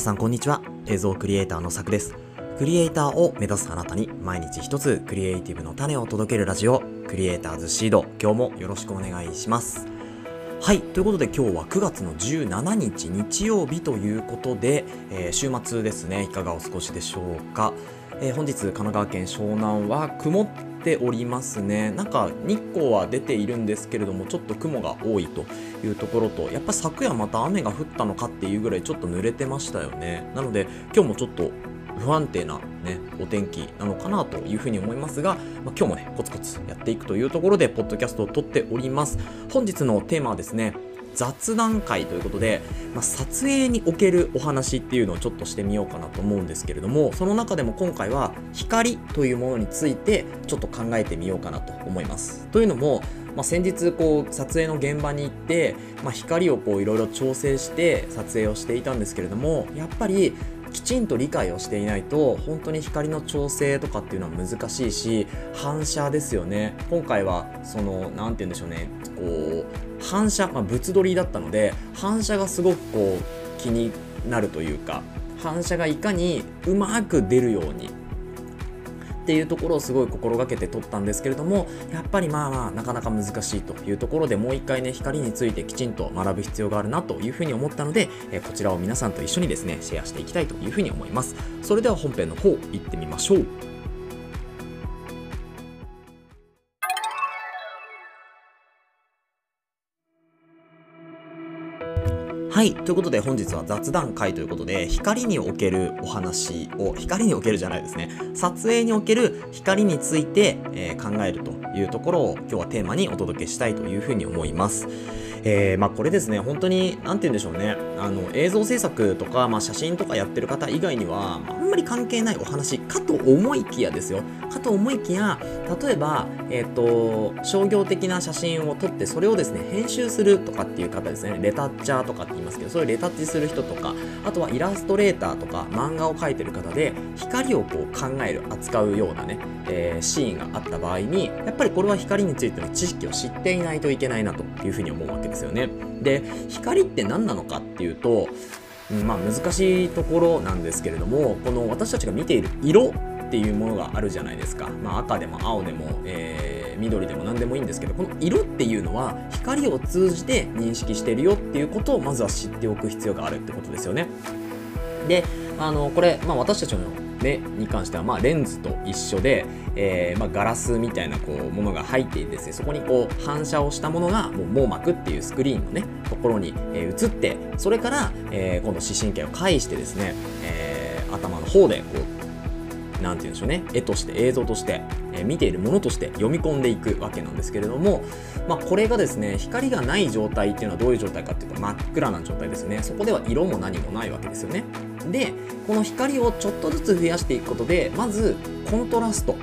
皆さんこんにちは。映像クリエイターのさくです。クリエイターを目指すあなたに毎日一つクリエイティブの種を届けるラジオクリエイターズシード。今日もよろしくお願いします。はい。ということで今日は9月の17日日曜日ということで、えー、週末ですね。いかがお過ごしでしょうか、えー、本日神奈川県湘南は曇っておりますね。なんか日光は出ているんですけれどもちょっと雲が多いというところとやっぱ昨夜また雨が降ったのかっていうぐらいちょっと濡れてましたよね。なので今日もちょっと不安定な、ね、お天気なのかなというふうに思いますが、まあ、今日もねコツコツやっていくというところでポッドキャストを撮っております。本日のテーマはですね雑談会ということで、まあ、撮影におけるお話っていうのをちょっとしてみようかなと思うんですけれどもその中でも今回は光というものについてちょっと考えてみようかなと思います。というのもまあ、先日こう撮影の現場に行って、まあ、光をいろいろ調整して撮影をしていたんですけれどもやっぱりきちんと理解をしていないと本当に光の調整とかっていうのは難しいし反射ですよね。今回はその何て言うんでしょうね。こう反射、まあ、物撮りだったので反射がすごくこう気になるというか反射がいかにうまく出るようにっていうところをすごい心がけて撮ったんですけれどもやっぱりまあまあなかなか難しいというところでもう一回ね光についてきちんと学ぶ必要があるなというふうに思ったので、えこちらを皆さんと一緒にですねシェアしていきたいというふうに思います。それでは本編の方行ってみましょう。はい。ということで本日は雑談会ということで、光におけるお話を、光におけるじゃないですね。撮影における光について、えー、考えるというところを今日はテーマにお届けしたいというふうに思います。えー、まあ、これですね、本当に、なんて言うんでしょうね、あの、映像制作とか、まあ、写真とかやってる方以外には、まあんまり関係ないお話かと思いきやですよ。かと思いきや、例えば、えっ、ー、と、商業的な写真を撮って、それをですね、編集するとかっていう方ですね、レタッチャーとかって言いますけど、そういうレタッチする人とか、あとはイラストレーターとか漫画を描いてる方で、光をこう考える、扱うようなね、えー、シーンがあった場合に、やっぱりこれは光についての知識を知っていないといけないなというふうに思うわけですよね。で、光って何なのかっていうと、まあ難しいところなんですけれども、この私たちが見ている色っていうものがあるじゃないですか。まあ赤でも青でも、えー、緑でも何でもいいんですけど、この色っていうのは光を通じて認識してるよっていうことをまずは知っておく必要があるってことですよね。で、あの、これ、まあ私たちの目に関してはまあレンズと一緒で、えー、まあガラスみたいなこうものが入っていてですねそこにこう反射をしたものがもう網膜っていうスクリーンのねところに、えー、映ってそれから、えー、今度視神経を介してですね、えー、頭の方でこう何て言うんでしょうね絵として映像として、えー、見ているものとして読み込んでいくわけなんですけれども、まあ、これがですね光がない状態っていうのはどういう状態かっていうと真っ暗な状態ですね。そこでは色も何もないわけですよね。でこの光をちょっとずつ増やしていくことでまずコントラスト。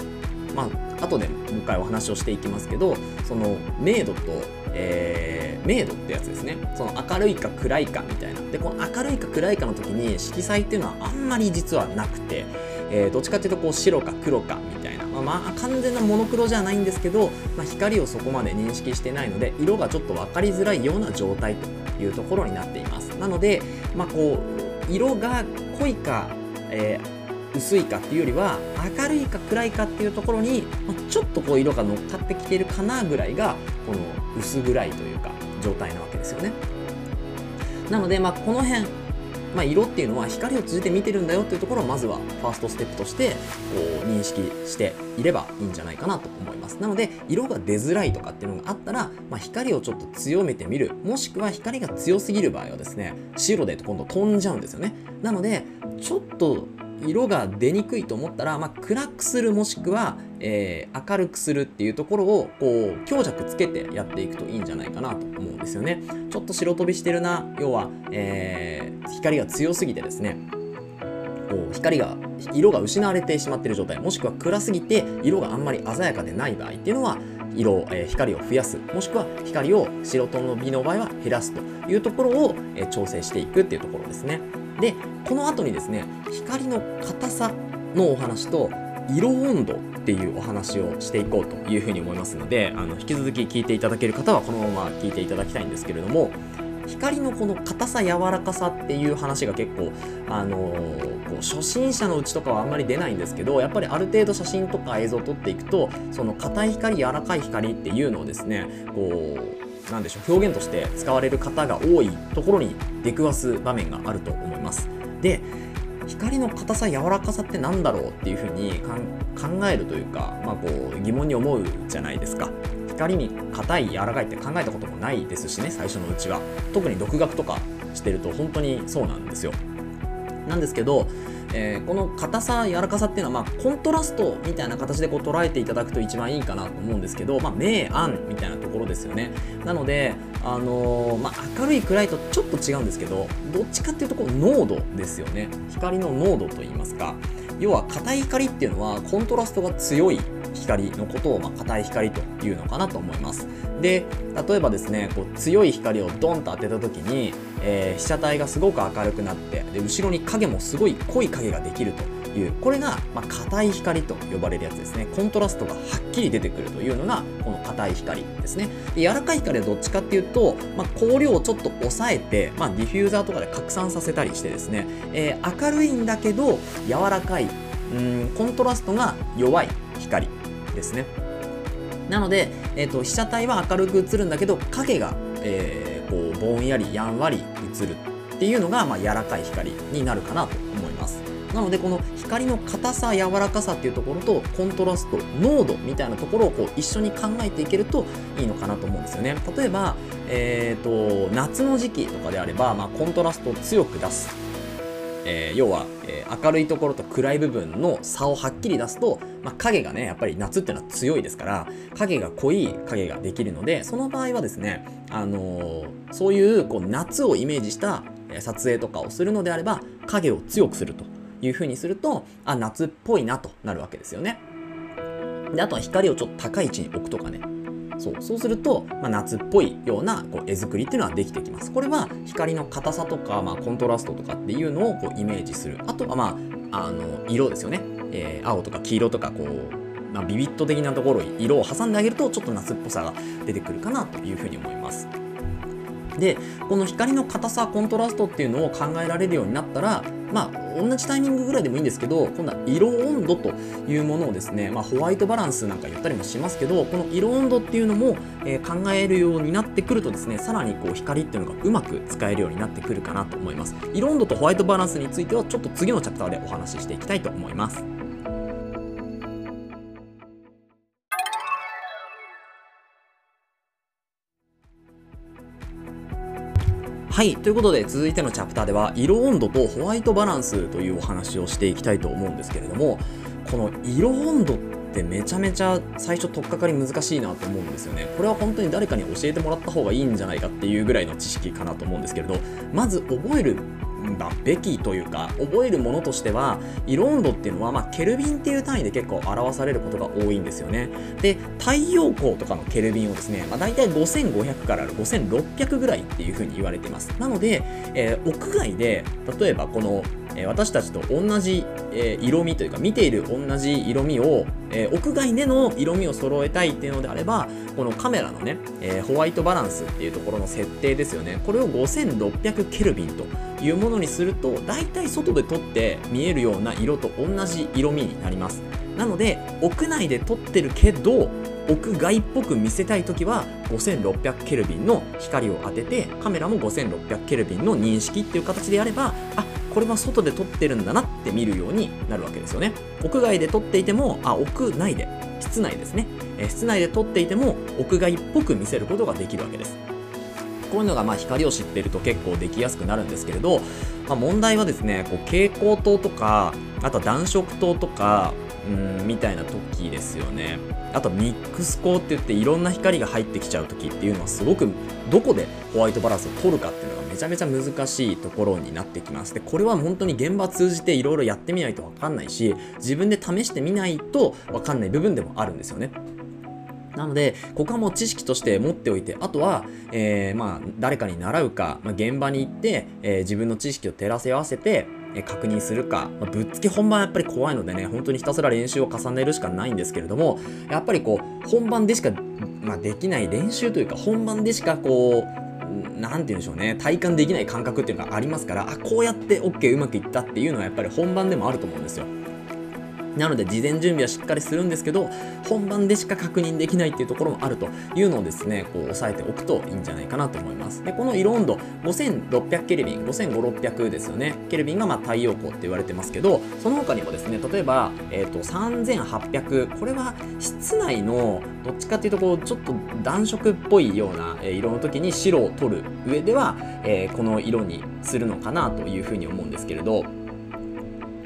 まあ後でもう一回お話をしていきますけどその明度と、えー、明度ってやつですね。その明るいか暗いかみたいな。でこの明るいか暗いかの時に色彩っていうのはあんまり実はなくてえー、どっちかっていうとこう白か黒かみたいな、まあ、まあ、完全なモノクロじゃないんですけど、まあ、光をそこまで認識してないので色がちょっと分かりづらいような状態というところになっています。なので、まあ、こう色が濃いか、えー、薄いかっていうよりは明るいか暗いかっていうところに、まあ、ちょっとこう色が乗っかってきてるかなぐらいがこの薄暗いというか状態なわけですよね。なので、まあ、この辺まあ、色っていうのは光を通じて見てるんだよっていうところをまずはファーストステップとしてこう認識していればいいんじゃないかなと思います。なので色が出づらいとかっていうのがあったら、まあ、光をちょっと強めてみる。もしくは光が強すぎる場合はですね白で今度飛んじゃうんですよね。なのでちょっと色が出にくいと思ったら、まあ、暗くするもしくは、えー、明るくするっていうところをこう強弱つけてやっていくといいんじゃないかなと思うんですよね。ちょっと白飛びしてるな要は、えー、光が強すぎてですねこう光が色が失われてしまってる状態もしくは暗すぎて色があんまり鮮やかでない場合っていうのは色、えー、光を増やすもしくは光を白との美の場合は減らすというところを、え、調整していくっていうところですね。でこの後にですね光の硬さのお話と色温度っていうお話をしていこうというふうに思いますのであの引き続き聞いていただける方はこのまま聞いていただきたいんですけれども光のこの硬さ柔らかさっていう話が結構あのー、こう初心者のうちとかはあんまり出ないんですけどやっぱりある程度写真とか映像を撮っていくとその硬い光柔らかい光っていうのをですねこうなんでしょう表現として使われる方が多いところに出くわす場面があると思います。で光の硬さ柔らかさって何だろうっていうふうに考えるというか、まあ、こう疑問に思うじゃないですか。光に硬い柔らかいって考えたこともないですしね最初のうちは。特に独学とかしてると本当にそうなんですよ。なんですけどえー、この硬さ柔らかさっていうのは、まあ、コントラストみたいな形でこう捉えていただくと一番いいかなと思うんですけど、まあ、明暗みたいなところですよね。なので、あのー、まあ、明るい暗いとちょっと違うんですけどどっちかっていうとこう濃度ですよね。光の濃度といいますか。要は硬い光っていうのはコントラストが強い光のことを、まあ、硬い光というのかなと思います。で例えばですねこう強い光をドンと当てた時に、えー、被写体がすごく明るくなってで後ろに影もすごい濃い影ができるというこれが、まあ、硬い光と呼ばれるやつですね。コントラストがはっきり出てくるというのがこの硬い光ですね。で柔らかい光はどっちかっていうと、まあ、光量をちょっと抑えて、まあ、ディフューザーとかで拡散させたりしてですね、えー、明るいんだけど柔らかいうんコントラストが弱い光。ですね。なので、えーと、被写体は明るく映るんだけど影が、えー、こうぼんやりやんわり映るっていうのが、まあ、柔らかい光になるかなと思います。なのでこの光の硬さ柔らかさっていうところとコントラスト濃度みたいなところをこう一緒に考えていけるといいのかなと思うんですよね。例えば、えーと、夏の時期とかであれば、まあ、コントラストを強く出す。えー、要は、えー、明るいところと暗い部分の差をはっきり出すと、まあ、影がねやっぱり夏っていうのは強いですから影が濃い影ができるのでその場合はですね、あのー、そういうこう夏をイメージした撮影とかをするのであれば影を強くするという風にするとあ夏っぽいなとなるわけですよね。であとは光をちょっと高い位置に置くとかねそうそうすると、まあ、夏っぽいようなこう絵作りっていうのはできてきます。これは光の硬さとか、まあ、コントラストとかっていうのをこうイメージする。あとはまああの色ですよね、えー、青とか黄色とかこう、まあ、ビビット的なところに色を挟んであげるとちょっと夏っぽさが出てくるかなというふうに思います。でこの光の硬さコントラストっていうのを考えられるようになったらまあ同じタイミングぐらいでもいいんですけど今度は色温度というものをですね、まあ、ホワイトバランスなんか言ったりもしますけどこの色温度っていうのも、えー、考えるようになってくるとですねさらにこう光っていうのがうまく使えるようになってくるかなと思います。色温度とホワイトバランスについてはちょっと次のチャプターでお話ししていきたいと思います。はい。ということで、続いてのチャプターでは、色温度とホワイトバランスというお話をしていきたいと思うんですけれども、この色温度ってめちゃめちゃ最初取っかかり難しいなと思うんですよね。これは本当に誰かに教えてもらった方がいいんじゃないかっていうぐらいの知識かなと思うんですけれど、まず覚えるだべきというか覚えるものとしては色温度っていうのは、まあ、ケルビンっていう単位で結構表されることが多いんですよね。で太陽光とかのケルビンをですね、まあ、大体5500から5600ぐらいっていうふうに言われてます。なので、えー、屋外で例えばこの私たちと同じ、色味というか見ている同じ色味を、屋外での色味を揃えたいっていうのであればこのカメラのね、ホワイトバランスっていうところの設定ですよね。これを5600ケルビンというものにすると大体外で撮って見えるような色と同じ色味になります。なので屋内で撮ってるけど屋外っぽく見せたい時は5600ケルビンの光を当ててカメラも5600ケルビンの認識っていう形でやればあこれは外で撮ってるんだなって見るようになるわけですよね。屋外で撮っていてもあ屋内で室内ですね、室内で撮っていても屋外っぽく見せることができるわけです。こういうのがまあ光を知ってると結構できやすくなるんですけれど、まあ、問題はですねこう蛍光灯とかあと暖色灯とかうんみたいな時ですよね。あとミックス光って言っていろんな光が入ってきちゃう時っていうのはすごくどこでホワイトバランスを取るかっていうのがめちゃめちゃ難しいところになってきます。でこれは本当に現場通じていろいろやってみないと分かんないし自分で試してみないと分かんない部分でもあるんですよね。なので、ここはもう知識として持っておいて、あとは、えー、まあ、誰かに習うか、まあ、現場に行って、えー、自分の知識を照らせ合わせて、え確認するか、まあ、ぶっつけ本番やっぱり怖いのでね、本当にひたすら練習を重ねるしかないんですけれども、やっぱりこう、本番でしか、まあ、できない練習というか、本番でしかこう、なんて言うんでしょうね体感できない感覚っていうのがありますからあこうやって OK うまくいったっていうのはやっぱり本番でもあると思うんですよ。なので事前準備はしっかりするんですけど本番でしか確認できないっていうところもあるというのをですねこう押さえておくといいんじゃないかなと思います。でこの色温度5600ケルビン5500600ですよね。ケルビンがま太陽光って言われてますけどその他にもですね例えば、えーと、3800これは室内のどっちかっていうとこうちょっと暖色っぽいような色の時に白を取る上では、えー、この色にするのかなというふうに思うんですけれど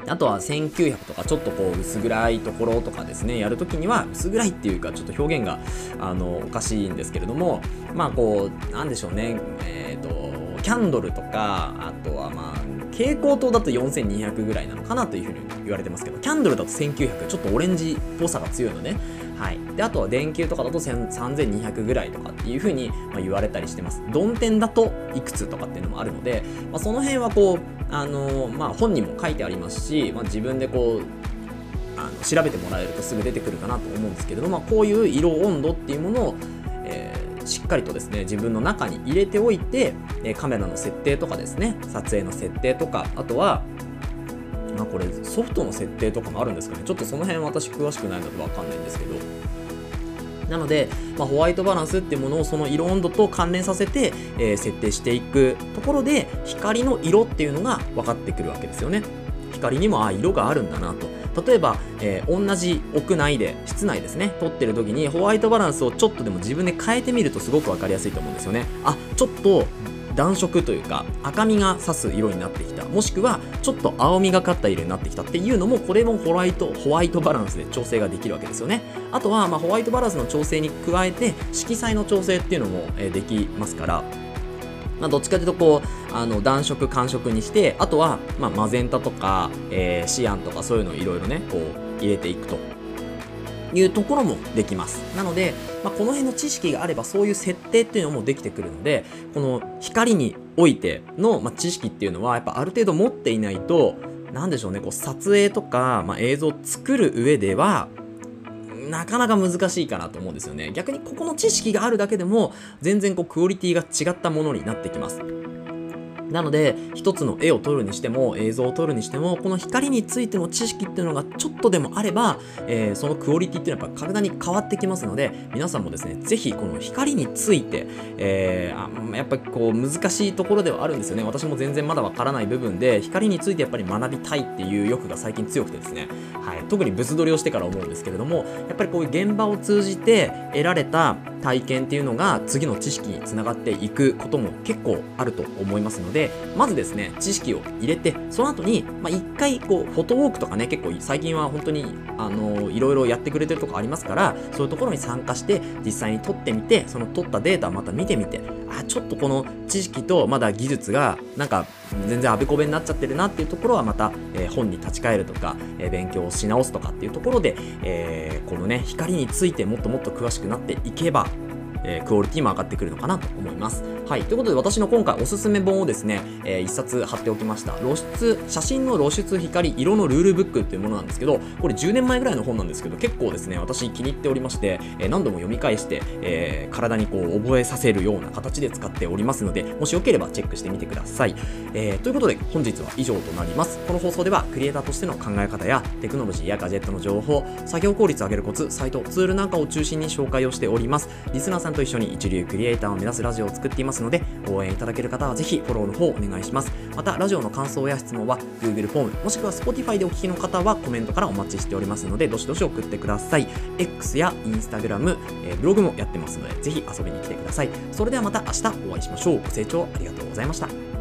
あとは1900とかちょっとこう薄暗いところとかですねやるときには薄暗いっていうかちょっと表現があのおかしいんですけれどもまあこうなんでしょうねえっ、ー、とキャンドルとかあとはまあ蛍光灯だと4200ぐらいなのかなというふうに言われてますけどキャンドルだと1900ちょっとオレンジっぽさが強いのではい、であとは電球とかだと3200ぐらいとかっていう風にま言われたりしてます。ドンテンだといくつとかっていうのもあるので、まあ、その辺はこう、あの、まあ、本にも書いてありますし、まあ、自分でこうあの調べてもらえるとすぐ出てくるかなと思うんですけれど、まあ、こういう色温度っていうものを、えー、しっかりとですね自分の中に入れておいて、えカメラの設定とかですね撮影の設定とかあとはまあ、これソフトの設定とかもあるんですかね。ちょっとその辺私詳しくないので分かんないんですけど。なので、まあ、ホワイトバランスっていうものをその色温度と関連させて、えー、設定していくところで光の色っていうのが分かってくるわけですよね。光にもあ色があるんだなと。例えば、えー、同じ屋内で室内ですね。撮ってる時にホワイトバランスをちょっとでも自分で変えてみるとすごく分かりやすいと思うんですよね。あちょっと暖色というか赤みが差す色になってきた。もしくはちょっと青みがかった色になってきたっていうのもこれもホワイトホワイトバランスで調整ができるわけですよね。あとはまホワイトバランスの調整に加えて色彩の調整っていうのも、できますから。まあ、どっちかというとこうあの暖色寒色にしてあとは、ま、マゼンタとか、えー、シアンとかそういうのをいろいろねこう入れていくと。いうところもできます。なので、まあ、この辺の知識があればそういう設定っていうのもできてくるので、この光においての、まあ、知識っていうのはやっぱある程度持っていないと、なんでしょうね、こう撮影とか、まあ、映像を作る上では、なかなか難しいかなと思うんですよね。逆にここの知識があるだけでも、全然こうクオリティが違ったものになってきます。なので一つの絵を撮るにしても映像を撮るにしてもこの光についての知識っていうのがちょっとでもあれば、えー、そのクオリティっていうのはやっぱ体に変わってきますので皆さんもですね是非この光について、えー、やっぱりこう難しいところではあるんですよね。私も全然まだわからない部分で光についてやっぱり学びたいっていう欲が最近強くてですね、はい、特に物撮りをしてから思うんですけれどもやっぱりこういう現場を通じて得られた体験っていうのが次の知識につながっていくことも結構あると思いますのででまずですね知識を入れてその後に、まあ、一回こうフォトウォークとかね結構最近は本当にあのいろいろやってくれてるとこありますからそういうところに参加して実際に撮ってみてその撮ったデータをまた見てみてあちょっとこの知識とまだ技術がなんか全然あべこべになっちゃってるなっていうところはまた、えー、本に立ち返るとか、えー、勉強をし直すとかっていうところで、えー、このね光についてもっともっと詳しくなっていけばえ、クオリティも上がってくるのかなと思います。はい。ということで私の今回おすすめ本をですね、えー、一冊貼っておきました。露出、写真の露出光色のルールブックっていうものなんですけど、これ10年前ぐらいの本なんですけど、結構ですね、私気に入っておりまして、えー、何度も読み返して、えー、体にこう覚えさせるような形で使っておりますので、もしよければチェックしてみてください。えー、ということで本日は以上となります。この放送ではクリエイターとしての考え方やテクノロジーやガジェットの情報、作業効率を上げるコツ、サイト、ツールなんかを中心に紹介をしております。リスナーさんと一緒に一流クリエイターを目指すラジオを作っていますので、応援いただける方はぜひフォローの方お願いします。また、ラジオの感想や質問は Google フォーム、もしくは Spotify でお聞きの方はコメントからお待ちしておりますので、どしどし送ってください。X や Instagram、えー、ブログもやってますので、ぜひ遊びに来てください。それではまた明日お会いしましょう。ご清聴ありがとうございました。